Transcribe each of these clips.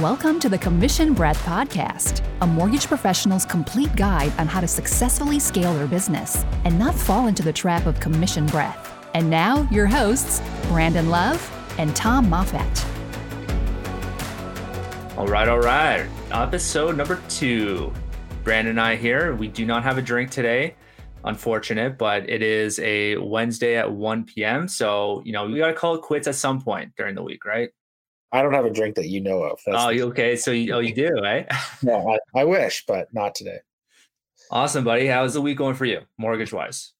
Welcome to the Commission Breath Podcast, a mortgage professional's complete guide on how to successfully scale their business and not fall into the trap of commission breath. And now, your hosts, Brandon Love and Tom Moffat. All right, all right. Episode number two. Brandon and I here. We do not have a drink today, unfortunate, but it is a Wednesday at 1 p.m. So, you know, we got to call it quits at some point during the week, right? I don't have a drink that you know of. That's oh, you okay? So you, oh, you do, right? no, I, I wish, but not today. Awesome, buddy. How's the week going for you, mortgage wise?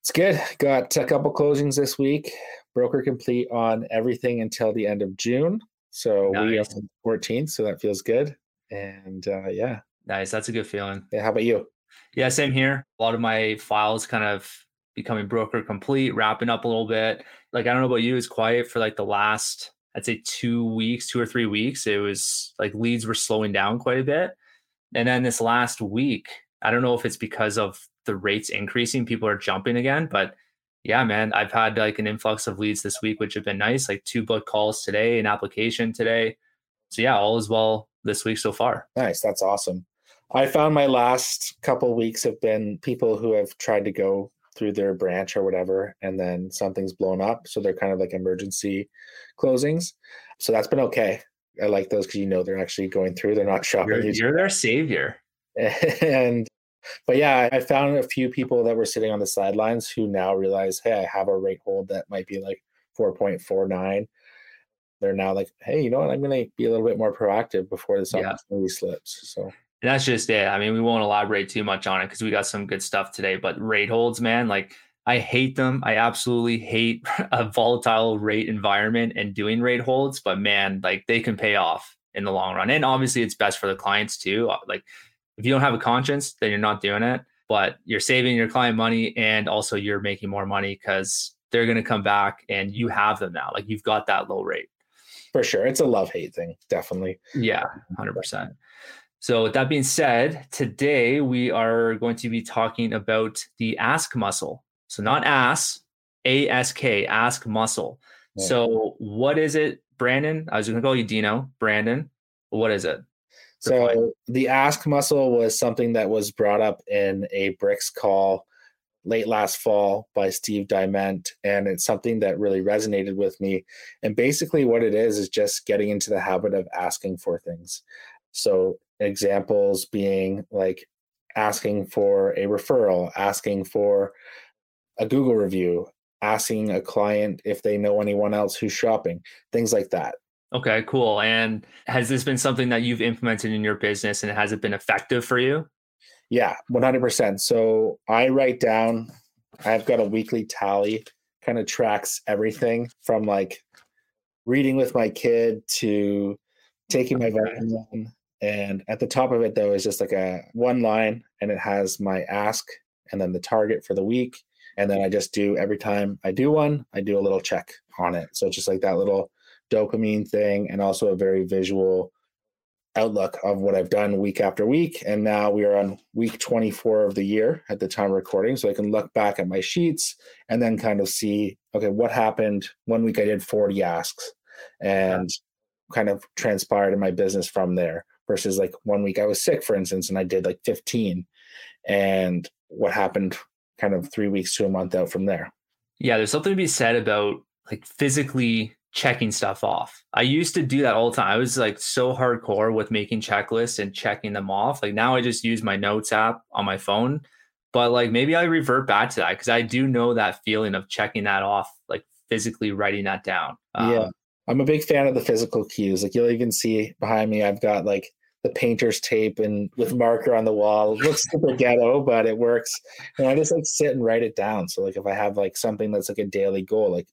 It's good. Got a couple closings this week. Broker complete on everything until the end of June. So nice. we are on 14th, so that feels good. And uh, yeah, nice. That's a good feeling. Yeah. How about you? Yeah, same here. A lot of my files kind of becoming broker complete, wrapping up a little bit. Like I don't know about you, it's quiet for like the last I'd say two weeks, two or three weeks, it was like leads were slowing down quite a bit. And then this last week, I don't know if it's because of the rates increasing, people are jumping again, but yeah, man, I've had like an influx of leads this week, which have been nice, like two book calls today, an application today. So yeah, all is well this week so far. Nice. That's awesome. I found my last couple weeks have been people who have tried to go through their branch or whatever, and then something's blown up. So they're kind of like emergency closings. So that's been okay. I like those because you know they're actually going through. They're not shopping. You're, you're their savior. And but yeah, I found a few people that were sitting on the sidelines who now realize, hey, I have a rate hold that might be like 4.49. They're now like, hey, you know what? I'm going to be a little bit more proactive before this yeah. opportunity slips. So and that's just it. I mean, we won't elaborate too much on it because we got some good stuff today. But rate holds, man, like I hate them. I absolutely hate a volatile rate environment and doing rate holds. But man, like they can pay off in the long run. And obviously, it's best for the clients too. Uh, like if you don't have a conscience, then you're not doing it. But you're saving your client money and also you're making more money because they're going to come back and you have them now. Like you've got that low rate. For sure. It's a love hate thing. Definitely. Yeah, 100%. So, with that being said, today we are going to be talking about the ask muscle. So, not ass, ASK, ask muscle. Yeah. So, what is it, Brandon? I was going to call you Dino. Brandon, what is it? So, the ask muscle was something that was brought up in a BRICS call late last fall by Steve Diment. And it's something that really resonated with me. And basically, what it is is just getting into the habit of asking for things. So examples being like asking for a referral, asking for a Google review, asking a client if they know anyone else who's shopping, things like that. Okay, cool. And has this been something that you've implemented in your business and has it been effective for you? Yeah, 100%. So I write down, I've got a weekly tally, kind of tracks everything from like reading with my kid to taking my vitamin and at the top of it, though, is just like a one line and it has my ask and then the target for the week. And then I just do every time I do one, I do a little check on it. So it's just like that little dopamine thing and also a very visual outlook of what I've done week after week. And now we are on week 24 of the year at the time recording. So I can look back at my sheets and then kind of see, okay, what happened? One week I did 40 asks and kind of transpired in my business from there versus like one week I was sick, for instance, and I did like 15. And what happened kind of three weeks to a month out from there. Yeah, there's something to be said about like physically checking stuff off. I used to do that all the time. I was like so hardcore with making checklists and checking them off. Like now I just use my notes app on my phone. But like maybe I revert back to that because I do know that feeling of checking that off, like physically writing that down. Um, yeah. I'm a big fan of the physical cues. Like you'll even see behind me, I've got like the painter's tape and with marker on the wall. It looks super ghetto, but it works. And I just like sit and write it down. So like if I have like something that's like a daily goal, like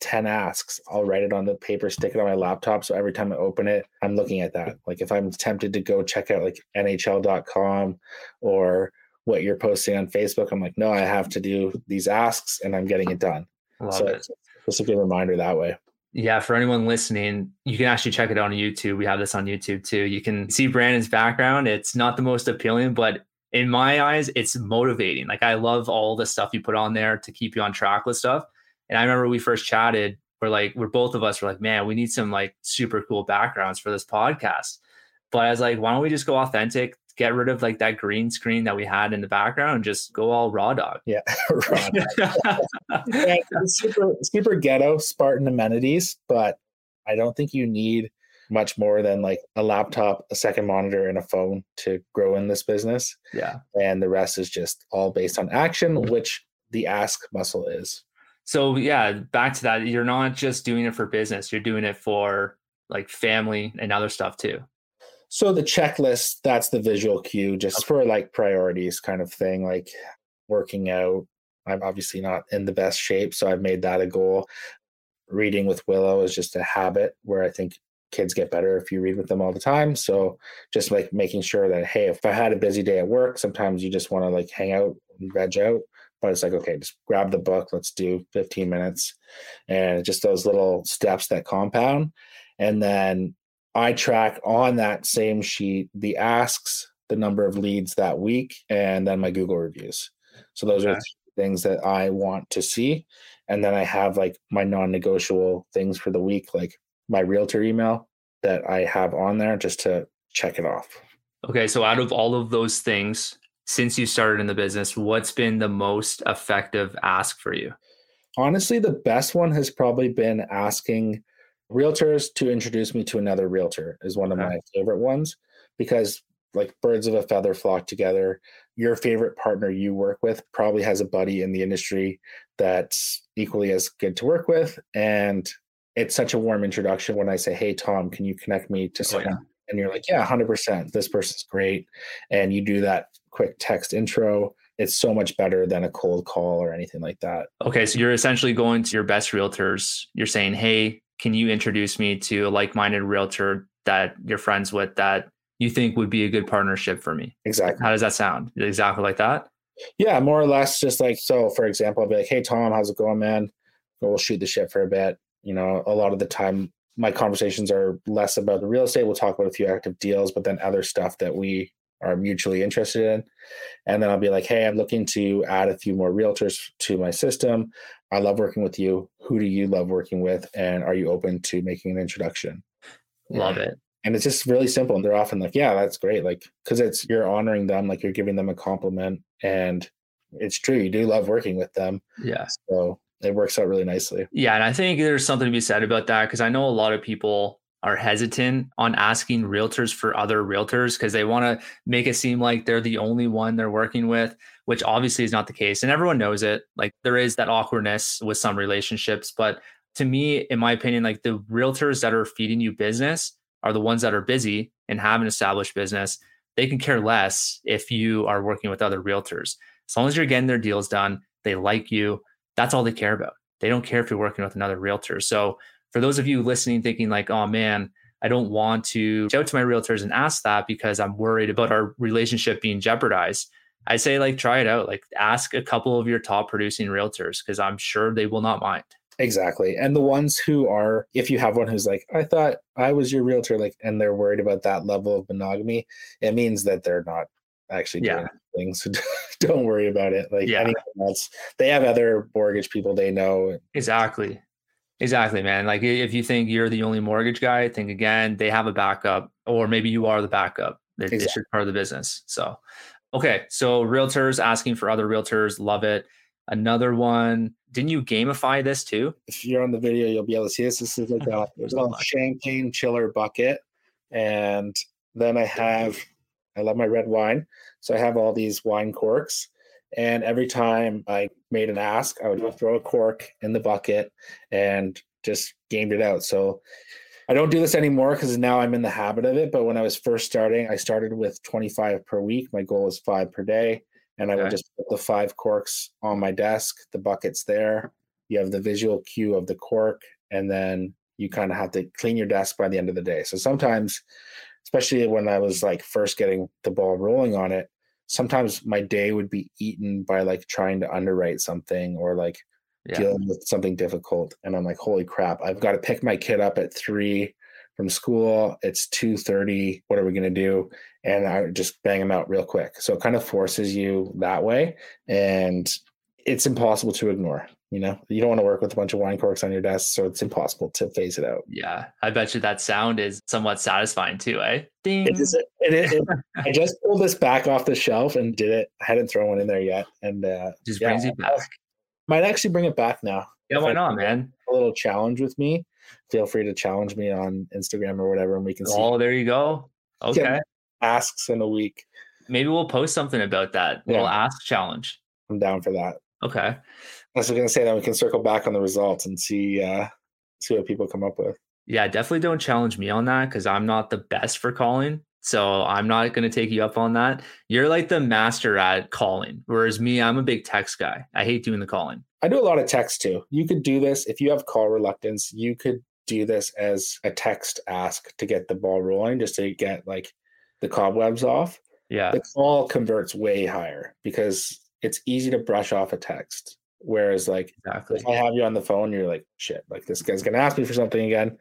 10 asks, I'll write it on the paper, stick it on my laptop. So every time I open it, I'm looking at that. Like if I'm tempted to go check out like NHL.com or what you're posting on Facebook, I'm like, no, I have to do these asks and I'm getting it done. Love so it. it's a good reminder that way yeah, for anyone listening, you can actually check it out on YouTube. We have this on YouTube too. You can see Brandon's background. It's not the most appealing, but in my eyes, it's motivating. Like I love all the stuff you put on there to keep you on track with stuff. And I remember we first chatted, we're like we're both of us were like, man, we need some like super cool backgrounds for this podcast. But I was like, why don't we just go authentic? Get rid of like that green screen that we had in the background and just go all raw dog. Yeah, raw dog. yeah, super super ghetto Spartan amenities, but I don't think you need much more than like a laptop, a second monitor, and a phone to grow in this business. Yeah. And the rest is just all based on action, which the ask muscle is. So yeah, back to that. You're not just doing it for business, you're doing it for like family and other stuff too. So the checklist, that's the visual cue just okay. for like priorities kind of thing, like working out. I'm obviously not in the best shape, so I've made that a goal. Reading with Willow is just a habit where I think kids get better if you read with them all the time. So just like making sure that, hey, if I had a busy day at work, sometimes you just want to like hang out and veg out. But it's like, okay, just grab the book, let's do 15 minutes. And just those little steps that compound. And then I track on that same sheet the asks, the number of leads that week, and then my Google reviews. So those okay. are things that I want to see. And then I have like my non negotiable things for the week, like my realtor email that I have on there just to check it off. Okay. So, out of all of those things, since you started in the business, what's been the most effective ask for you? Honestly, the best one has probably been asking realtors to introduce me to another realtor, is one of okay. my favorite ones because, like, birds of a feather flock together. Your favorite partner you work with probably has a buddy in the industry that's equally as good to work with. And it's such a warm introduction when I say, Hey, Tom, can you connect me to someone? Oh, yeah. And you're like, Yeah, 100%. This person's great. And you do that quick text intro. It's so much better than a cold call or anything like that. Okay. So you're essentially going to your best realtors. You're saying, Hey, can you introduce me to a like minded realtor that you're friends with that you think would be a good partnership for me? Exactly. How does that sound? Exactly like that? Yeah, more or less just like so for example, I'll be like, Hey Tom, how's it going, man? We'll shoot the shit for a bit you know, a lot of the time my conversations are less about the real estate. We'll talk about a few active deals, but then other stuff that we are mutually interested in. And then I'll be like, hey, I'm looking to add a few more realtors to my system. I love working with you. Who do you love working with? And are you open to making an introduction? Love it. And it's just really simple. And they're often like, yeah, that's great. Like, cause it's, you're honoring them, like you're giving them a compliment. And it's true. You do love working with them. Yeah. So it works out really nicely. Yeah, and I think there's something to be said about that because I know a lot of people are hesitant on asking realtors for other realtors because they want to make it seem like they're the only one they're working with, which obviously is not the case. And everyone knows it. Like there is that awkwardness with some relationships. But to me, in my opinion, like the realtors that are feeding you business are the ones that are busy and have an established business. They can care less if you are working with other realtors. As long as you're getting their deals done, they like you, that's all they care about. They don't care if you're working with another realtor. So for those of you listening, thinking like, oh man, I don't want to reach out to my realtors and ask that because I'm worried about our relationship being jeopardized. I say like try it out. Like ask a couple of your top producing realtors because I'm sure they will not mind. Exactly. And the ones who are, if you have one who's like, I thought I was your realtor, like, and they're worried about that level of monogamy, it means that they're not actually yeah. doing things. So don't worry about it. Like yeah. anything else, they have other mortgage people they know. Exactly. Exactly, man. Like if you think you're the only mortgage guy, think again, they have a backup, or maybe you are the backup. It's exactly. part of the business. So, okay. So realtors asking for other realtors, love it. Another one, didn't you gamify this too? If you're on the video, you'll be able to see this. This is like a, there's a champagne chiller bucket. And then I have I love my red wine. So I have all these wine corks. And every time I made an ask, I would throw a cork in the bucket and just gamed it out. So I don't do this anymore because now I'm in the habit of it. But when I was first starting, I started with 25 per week. My goal was five per day. And I would just put the five corks on my desk. The bucket's there. You have the visual cue of the cork. And then you kind of have to clean your desk by the end of the day. So sometimes especially when I was like first getting the ball rolling on it, sometimes my day would be eaten by like trying to underwrite something or like yeah. dealing with something difficult. And I'm like, holy crap, I've got to pick my kid up at three from school. It's 2:30. What are we gonna do? And I just bang them out real quick. So it kind of forces you that way. And it's impossible to ignore. You know, you don't want to work with a bunch of wine corks on your desk, so it's impossible to phase it out. Yeah, I bet you that sound is somewhat satisfying too, eh? Ding. It is. It, it, it, I just pulled this back off the shelf and did it. I hadn't thrown one in there yet, and uh, just brings you back. Might actually bring it back now. Yeah, why not, man? A little challenge with me. Feel free to challenge me on Instagram or whatever, and we can see. Oh, there you go. Okay. Asks in a week. Maybe we'll post something about that little ask challenge. I'm down for that. Okay. I was going to say that we can circle back on the results and see uh, see what people come up with. Yeah, definitely don't challenge me on that because I'm not the best for calling. So I'm not going to take you up on that. You're like the master at calling, whereas me, I'm a big text guy. I hate doing the calling. I do a lot of text too. You could do this if you have call reluctance. You could do this as a text ask to get the ball rolling, just to get like the cobwebs off. Yeah, the call converts way higher because it's easy to brush off a text. Whereas, like, exactly. if I have you on the phone, you're like, shit, like this guy's gonna ask me for something again.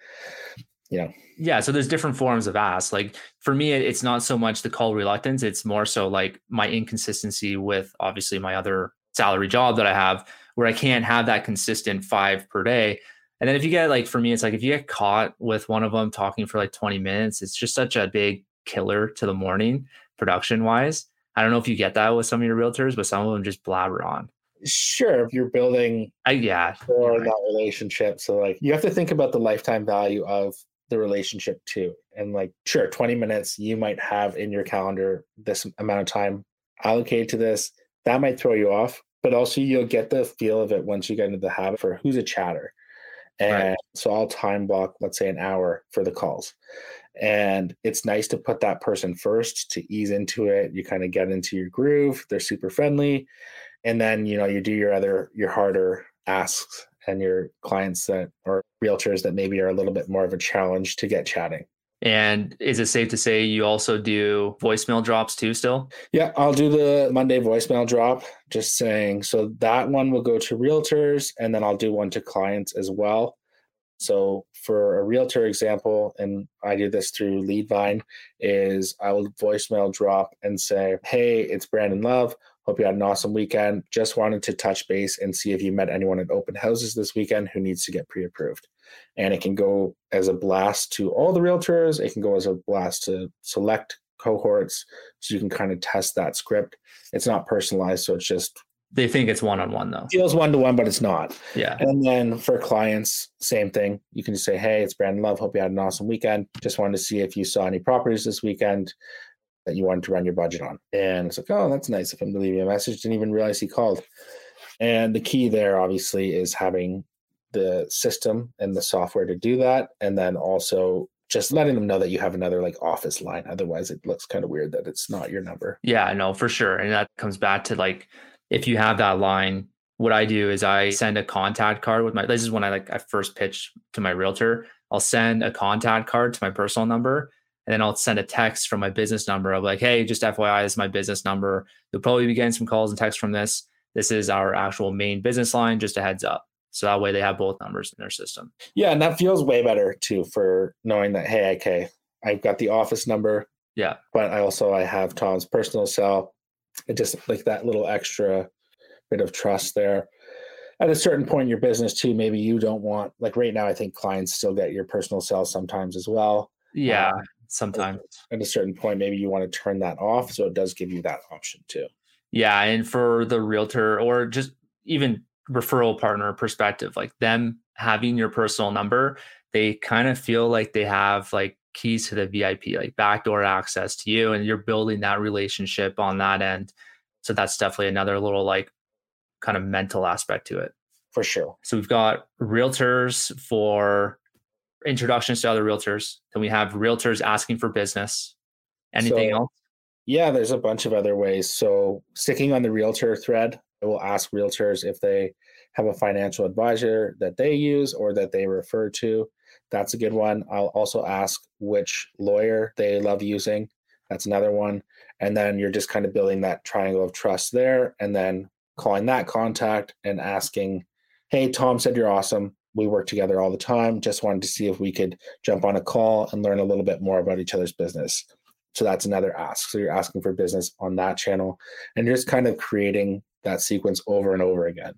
You know. Yeah. So there's different forms of ask. Like for me, it's not so much the call reluctance. It's more so like my inconsistency with obviously my other salary job that I have, where I can't have that consistent five per day. And then if you get like for me, it's like if you get caught with one of them talking for like 20 minutes, it's just such a big killer to the morning production wise. I don't know if you get that with some of your realtors, but some of them just blabber on. Sure, if you're building uh, yeah for right. that relationship. So like you have to think about the lifetime value of the relationship too. And like sure, 20 minutes you might have in your calendar this amount of time allocated to this. That might throw you off, but also you'll get the feel of it once you get into the habit for who's a chatter. And right. so I'll time block, let's say an hour for the calls. And it's nice to put that person first to ease into it. You kind of get into your groove. They're super friendly. And then, you know, you do your other, your harder asks and your clients that or realtors that maybe are a little bit more of a challenge to get chatting. And is it safe to say you also do voicemail drops too still? Yeah, I'll do the Monday voicemail drop, just saying. So that one will go to realtors and then I'll do one to clients as well. So for a realtor example, and I do this through Leadvine, is I will voicemail drop and say, Hey, it's Brandon Love. Hope you had an awesome weekend. Just wanted to touch base and see if you met anyone at open houses this weekend who needs to get pre approved. And it can go as a blast to all the realtors, it can go as a blast to select cohorts. So you can kind of test that script. It's not personalized. So it's just they think it's one on one though. Feels one to one, but it's not. Yeah. And then for clients, same thing. You can just say, Hey, it's Brandon Love. Hope you had an awesome weekend. Just wanted to see if you saw any properties this weekend that you wanted to run your budget on. And it's like, oh, that's nice of him to leave me a message. Didn't even realize he called. And the key there obviously is having the system and the software to do that. And then also just letting them know that you have another like office line. Otherwise, it looks kind of weird that it's not your number. Yeah, no, for sure. And that comes back to like if you have that line, what I do is I send a contact card with my this is when I like I first pitch to my realtor. I'll send a contact card to my personal number and then I'll send a text from my business number of like, hey, just FYI, this is my business number. You'll probably be getting some calls and texts from this. This is our actual main business line, just a heads up. So that way they have both numbers in their system. Yeah, and that feels way better too for knowing that, hey, okay, I've got the office number. Yeah. But I also I have Tom's personal cell it just like that little extra bit of trust there at a certain point in your business too maybe you don't want like right now i think clients still get your personal cell sometimes as well yeah um, sometimes at a certain point maybe you want to turn that off so it does give you that option too yeah and for the realtor or just even referral partner perspective like them having your personal number they kind of feel like they have like keys to the VIP, like backdoor access to you, and you're building that relationship on that end. So that's definitely another little like kind of mental aspect to it. For sure. So we've got realtors for introductions to other realtors. Then we have realtors asking for business. Anything so, else? Yeah, there's a bunch of other ways. So sticking on the realtor thread, I will ask realtors if they have a financial advisor that they use or that they refer to. That's a good one. I'll also ask which lawyer they love using. That's another one. And then you're just kind of building that triangle of trust there and then calling that contact and asking, Hey, Tom said you're awesome. We work together all the time. Just wanted to see if we could jump on a call and learn a little bit more about each other's business. So that's another ask. So you're asking for business on that channel and you're just kind of creating that sequence over and over again.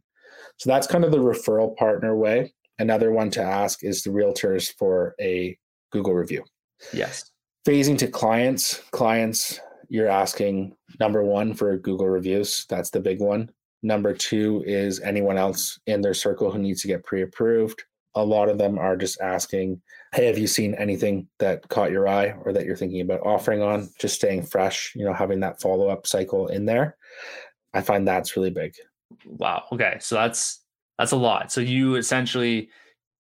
So that's kind of the referral partner way. Another one to ask is the realtors for a Google review. Yes. Phasing to clients, clients, you're asking number one for Google reviews. That's the big one. Number two is anyone else in their circle who needs to get pre approved. A lot of them are just asking, Hey, have you seen anything that caught your eye or that you're thinking about offering on? Just staying fresh, you know, having that follow up cycle in there. I find that's really big. Wow. Okay. So that's that's a lot. So you essentially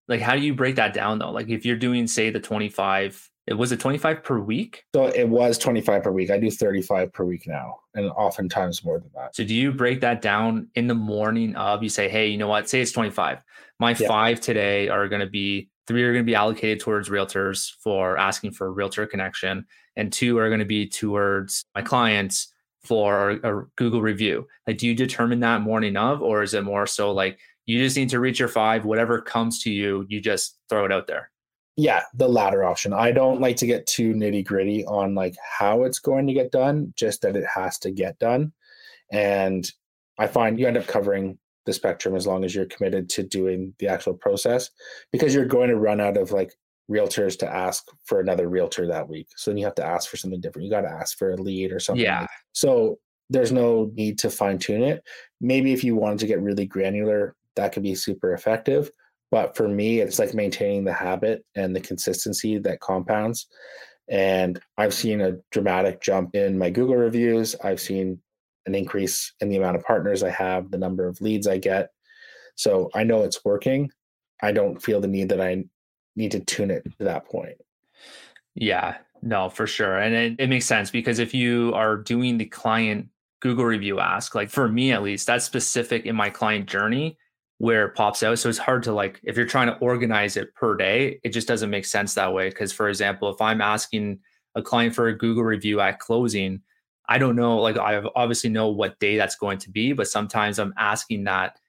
like how do you break that down though? Like if you're doing say the 25 it was it 25 per week? So it was 25 per week. I do 35 per week now, and oftentimes more than that. So do you break that down in the morning of you say, hey, you know what? Say it's 25. My yeah. five today are going to be three are going to be allocated towards realtors for asking for a realtor connection, and two are going to be towards my clients for a, a Google review. Like, do you determine that morning of, or is it more so like you just need to reach your five, whatever comes to you, you just throw it out there? Yeah, the latter option. I don't like to get too nitty gritty on like how it's going to get done, just that it has to get done. And I find you end up covering the spectrum as long as you're committed to doing the actual process because you're going to run out of like realtors to ask for another realtor that week. So then you have to ask for something different. You got to ask for a lead or something. Yeah. So there's no need to fine tune it. Maybe if you wanted to get really granular, that could be super effective. But for me, it's like maintaining the habit and the consistency that compounds. And I've seen a dramatic jump in my Google reviews. I've seen an increase in the amount of partners I have, the number of leads I get. So I know it's working. I don't feel the need that I need to tune it to that point. Yeah, no, for sure. And it, it makes sense because if you are doing the client Google review ask, like for me at least, that's specific in my client journey where it pops out. So it's hard to like if you're trying to organize it per day, it just doesn't make sense that way. Because for example, if I'm asking a client for a Google review at closing, I don't know, like I obviously know what day that's going to be, but sometimes I'm asking that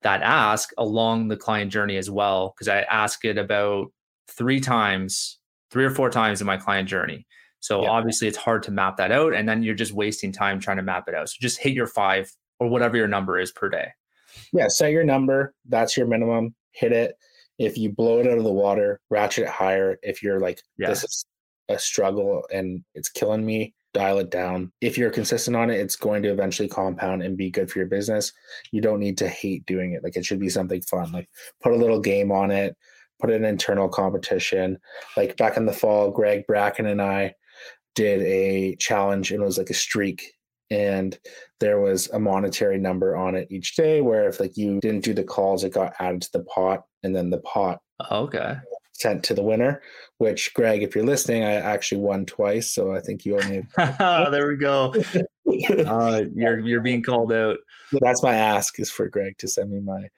that ask along the client journey as well. Cause I ask it about three times, three or four times in my client journey. So yeah. obviously it's hard to map that out. And then you're just wasting time trying to map it out. So just hit your five or whatever your number is per day yeah, set your number. That's your minimum. Hit it. If you blow it out of the water, ratchet it higher. If you're like, yeah. this is a struggle and it's killing me, dial it down. If you're consistent on it, it's going to eventually compound and be good for your business. You don't need to hate doing it. Like it should be something fun. Like put a little game on it, put an internal competition. Like back in the fall, Greg Bracken and I did a challenge and it was like a streak and there was a monetary number on it each day where if like you didn't do the calls it got added to the pot and then the pot okay. sent to the winner which greg if you're listening i actually won twice so i think you me there we go. Uh, you're you're being called out. That's my ask is for greg to send me my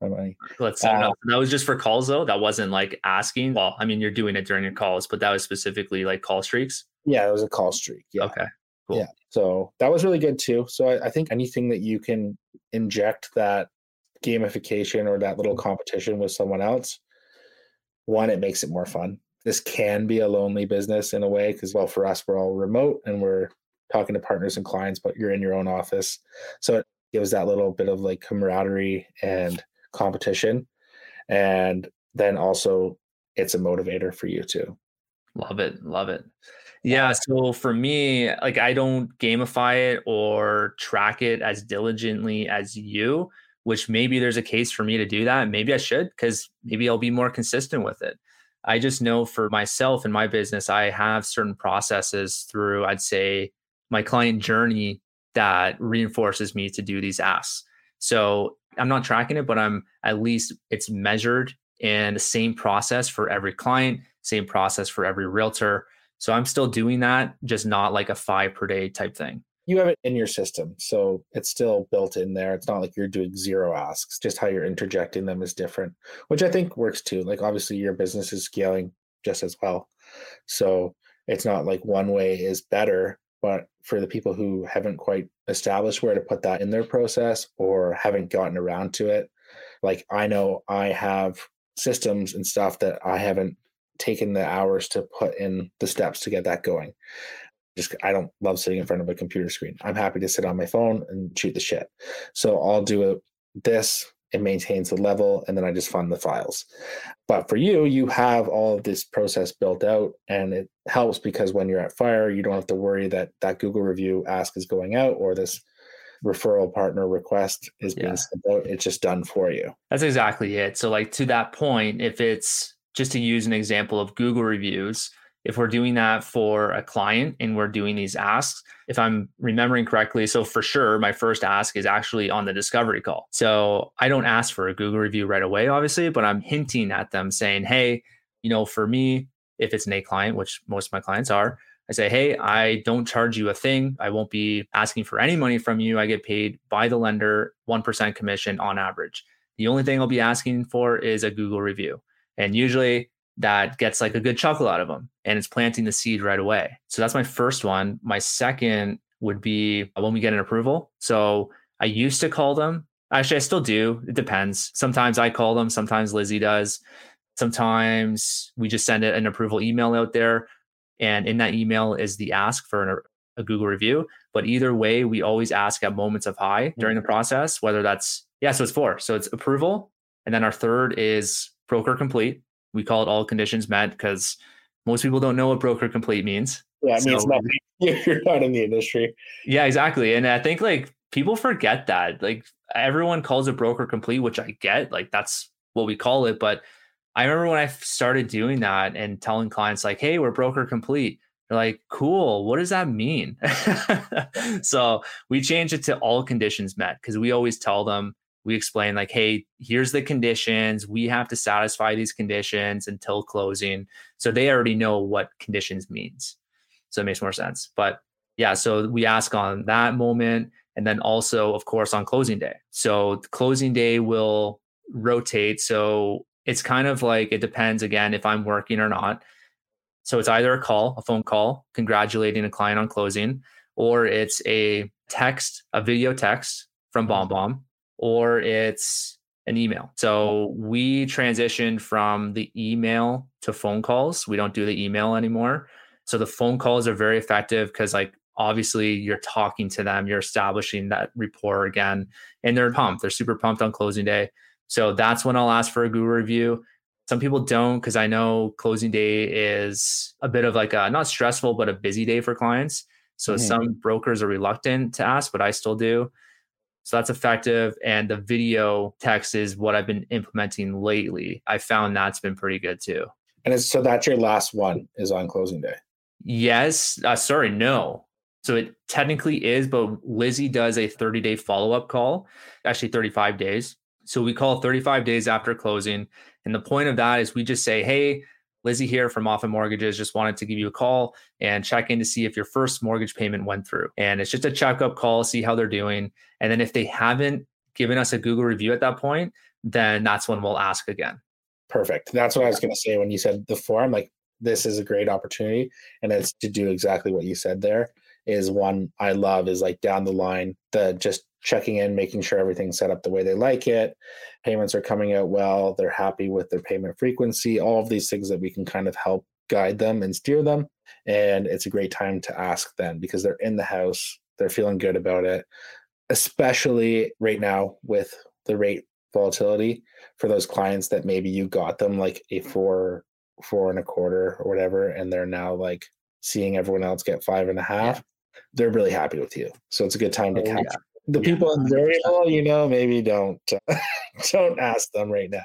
my money. Let's uh, that was just for calls though? That wasn't like asking? Well i mean you're doing it during your calls but that was specifically like call streaks? Yeah it was a call streak yeah. Okay Cool. Yeah. So that was really good too. So I, I, think anything that you can inject that gamification or that little mm-hmm. competition with someone else, one, it makes it more fun. This can be a lonely business in a way because, well, for us, we're all remote and we're talking to partners and clients, but you're in your own office. So it gives that little bit of like camaraderie and competition. And then also, it's a motivator for you too. Love it. Love it. Yeah. So for me, like I don't gamify it or track it as diligently as you, which maybe there's a case for me to do that. Maybe I should because maybe I'll be more consistent with it. I just know for myself and my business, I have certain processes through, I'd say, my client journey that reinforces me to do these asks. So I'm not tracking it, but I'm at least it's measured in the same process for every client, same process for every realtor. So I'm still doing that, just not like a five per day type thing. You have it in your system. So it's still built in there. It's not like you're doing zero asks, just how you're interjecting them is different, which I think works too. Like obviously your business is scaling just as well. So it's not like one way is better, but for the people who haven't quite established where to put that in their process or haven't gotten around to it, like I know I have systems and stuff that I haven't taken the hours to put in the steps to get that going. Just I don't love sitting in front of a computer screen. I'm happy to sit on my phone and shoot the shit. So I'll do a, this it maintains the level, and then I just fund the files. But for you, you have all of this process built out, and it helps because when you're at fire, you don't have to worry that that Google review ask is going out or this referral partner request is being yeah. sent out. It's just done for you. That's exactly it. So, like to that point, if it's just to use an example of Google reviews, if we're doing that for a client and we're doing these asks, if I'm remembering correctly, so for sure, my first ask is actually on the discovery call. So I don't ask for a Google review right away, obviously, but I'm hinting at them saying, hey, you know, for me, if it's an A client, which most of my clients are, I say, hey, I don't charge you a thing. I won't be asking for any money from you. I get paid by the lender 1% commission on average. The only thing I'll be asking for is a Google review. And usually that gets like a good chuckle out of them and it's planting the seed right away. So that's my first one. My second would be when we get an approval. So I used to call them. Actually, I still do. It depends. Sometimes I call them, sometimes Lizzie does. Sometimes we just send an approval email out there. And in that email is the ask for an, a Google review. But either way, we always ask at moments of high during the mm-hmm. process, whether that's, yeah, so it's four. So it's approval. And then our third is broker complete. We call it all conditions met because most people don't know what broker complete means. Yeah, I mean, so, it's not, you're not in the industry. Yeah, exactly. And I think like people forget that. Like everyone calls it broker complete, which I get. Like that's what we call it. But I remember when I started doing that and telling clients like, "Hey, we're broker complete." They're like, "Cool. What does that mean?" so we changed it to all conditions met because we always tell them we explain like, "Hey, here's the conditions. We have to satisfy these conditions until closing." So they already know what conditions means. So it makes more sense. But yeah, so we ask on that moment, and then also, of course, on closing day. So closing day will rotate. So it's kind of like it depends again if I'm working or not. So it's either a call, a phone call, congratulating a client on closing, or it's a text, a video text from mm-hmm. BombBomb, or it's an email. So we transitioned from the email to phone calls. We don't do the email anymore. So the phone calls are very effective because like obviously you're talking to them, you're establishing that rapport again, and they're pumped. They're super pumped on closing day. So that's when I'll ask for a Google review. Some people don't because I know closing day is a bit of like a not stressful, but a busy day for clients. So mm-hmm. some brokers are reluctant to ask, but I still do. So that's effective. And the video text is what I've been implementing lately. I found that's been pretty good too. And so that's your last one is on closing day. Yes. Uh, sorry, no. So it technically is, but Lizzie does a 30 day follow up call, actually 35 days. So we call 35 days after closing. And the point of that is we just say, hey, Lizzie here from Moffat Mortgages just wanted to give you a call and check in to see if your first mortgage payment went through. And it's just a checkup call, see how they're doing. And then if they haven't given us a Google review at that point, then that's when we'll ask again. Perfect. That's what I was going to say when you said the form. Like, this is a great opportunity. And it's to do exactly what you said there is one I love is like down the line, the just checking in, making sure everything's set up the way they like it. Payments are coming out well. They're happy with their payment frequency, all of these things that we can kind of help guide them and steer them. And it's a great time to ask then because they're in the house, they're feeling good about it, especially right now with the rate volatility for those clients that maybe you got them like a four, four and a quarter or whatever, and they're now like seeing everyone else get five and a half. Yeah. They're really happy with you. So it's a good time to oh, catch yeah the yeah, people in variable, you know, maybe don't don't ask them right now.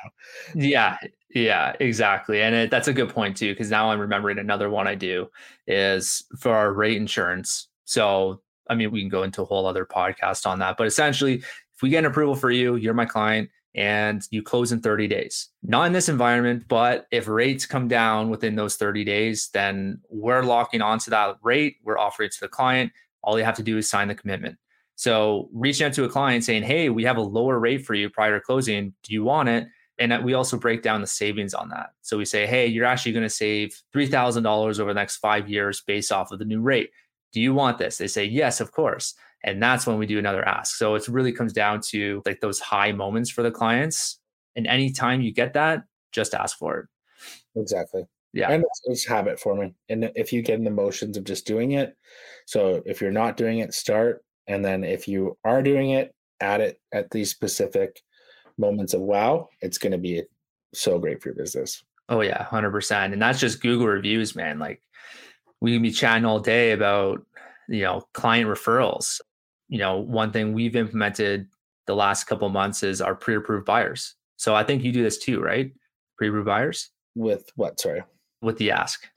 Yeah, yeah, exactly, and it, that's a good point too. Because now I'm remembering another one I do is for our rate insurance. So I mean, we can go into a whole other podcast on that, but essentially, if we get an approval for you, you're my client, and you close in 30 days. Not in this environment, but if rates come down within those 30 days, then we're locking onto that rate. We're offering it to the client. All you have to do is sign the commitment. So reaching out to a client saying, Hey, we have a lower rate for you prior to closing. Do you want it? And we also break down the savings on that. So we say, Hey, you're actually going to save $3,000 over the next five years based off of the new rate. Do you want this? They say, Yes, of course. And that's when we do another ask. So it really comes down to like those high moments for the clients. And anytime you get that, just ask for it. Exactly. Yeah. And it's, it's habit forming. And if you get in the motions of just doing it, so if you're not doing it, start and then if you are doing it, add it at these specific moments of wow, it's going to be so great for your business. Oh yeah, hundred percent. And that's just Google reviews, man. Like we can be chatting all day about you know client referrals. You know, one thing we've implemented the last couple months is our pre-approved buyers. So I think you do this too, right? Pre-approved buyers with what? Sorry, with the ask.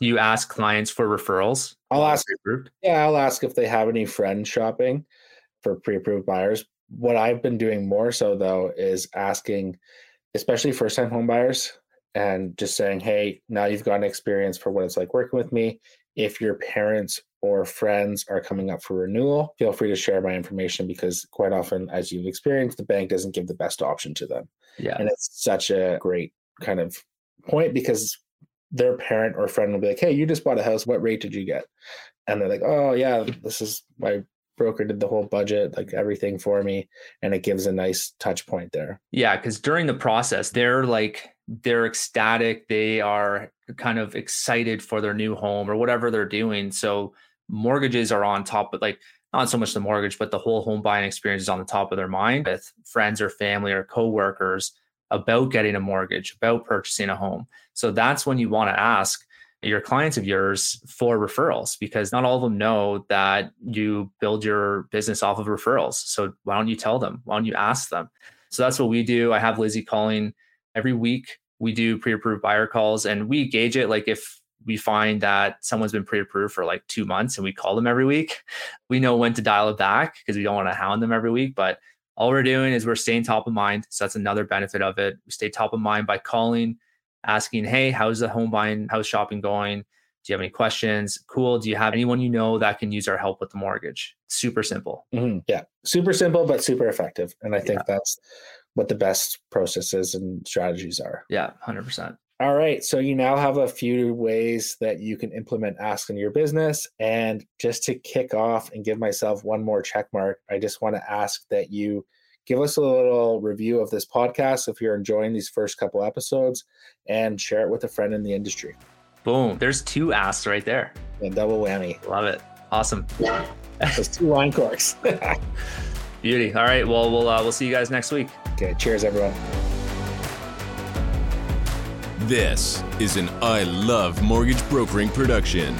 Do you ask clients for referrals? I'll ask. Pre-approved? Yeah, I'll ask if they have any friends shopping for pre-approved buyers. What I've been doing more so though is asking, especially first-time home buyers, and just saying, "Hey, now you've got an experience for what it's like working with me. If your parents or friends are coming up for renewal, feel free to share my information because quite often, as you've experienced, the bank doesn't give the best option to them. Yeah. And it's such a great kind of point because their parent or friend will be like, Hey, you just bought a house. What rate did you get? And they're like, Oh, yeah, this is my broker did the whole budget, like everything for me. And it gives a nice touch point there. Yeah. Cause during the process, they're like, they're ecstatic. They are kind of excited for their new home or whatever they're doing. So mortgages are on top but like not so much the mortgage, but the whole home buying experience is on the top of their mind with friends or family or coworkers about getting a mortgage, about purchasing a home. So that's when you want to ask your clients of yours for referrals because not all of them know that you build your business off of referrals. So why don't you tell them? Why don't you ask them? So that's what we do. I have Lizzie calling every week. We do pre-approved buyer calls and we gauge it like if we find that someone's been pre-approved for like two months and we call them every week, we know when to dial it back because we don't want to hound them every week. But all we're doing is we're staying top of mind. So that's another benefit of it. We stay top of mind by calling, asking, hey, how's the home buying, how's shopping going? Do you have any questions? Cool. Do you have anyone you know that can use our help with the mortgage? Super simple. Mm-hmm. Yeah. Super simple, but super effective. And I think yeah. that's what the best processes and strategies are. Yeah, 100%. All right. So you now have a few ways that you can implement Ask in your business. And just to kick off and give myself one more check mark, I just want to ask that you give us a little review of this podcast if you're enjoying these first couple episodes and share it with a friend in the industry. Boom. There's two asks right there. And double whammy. Love it. Awesome. Those two wine corks. Beauty. All right. Well, we'll uh, we'll see you guys next week. Okay. Cheers, everyone. This is an I Love Mortgage Brokering production.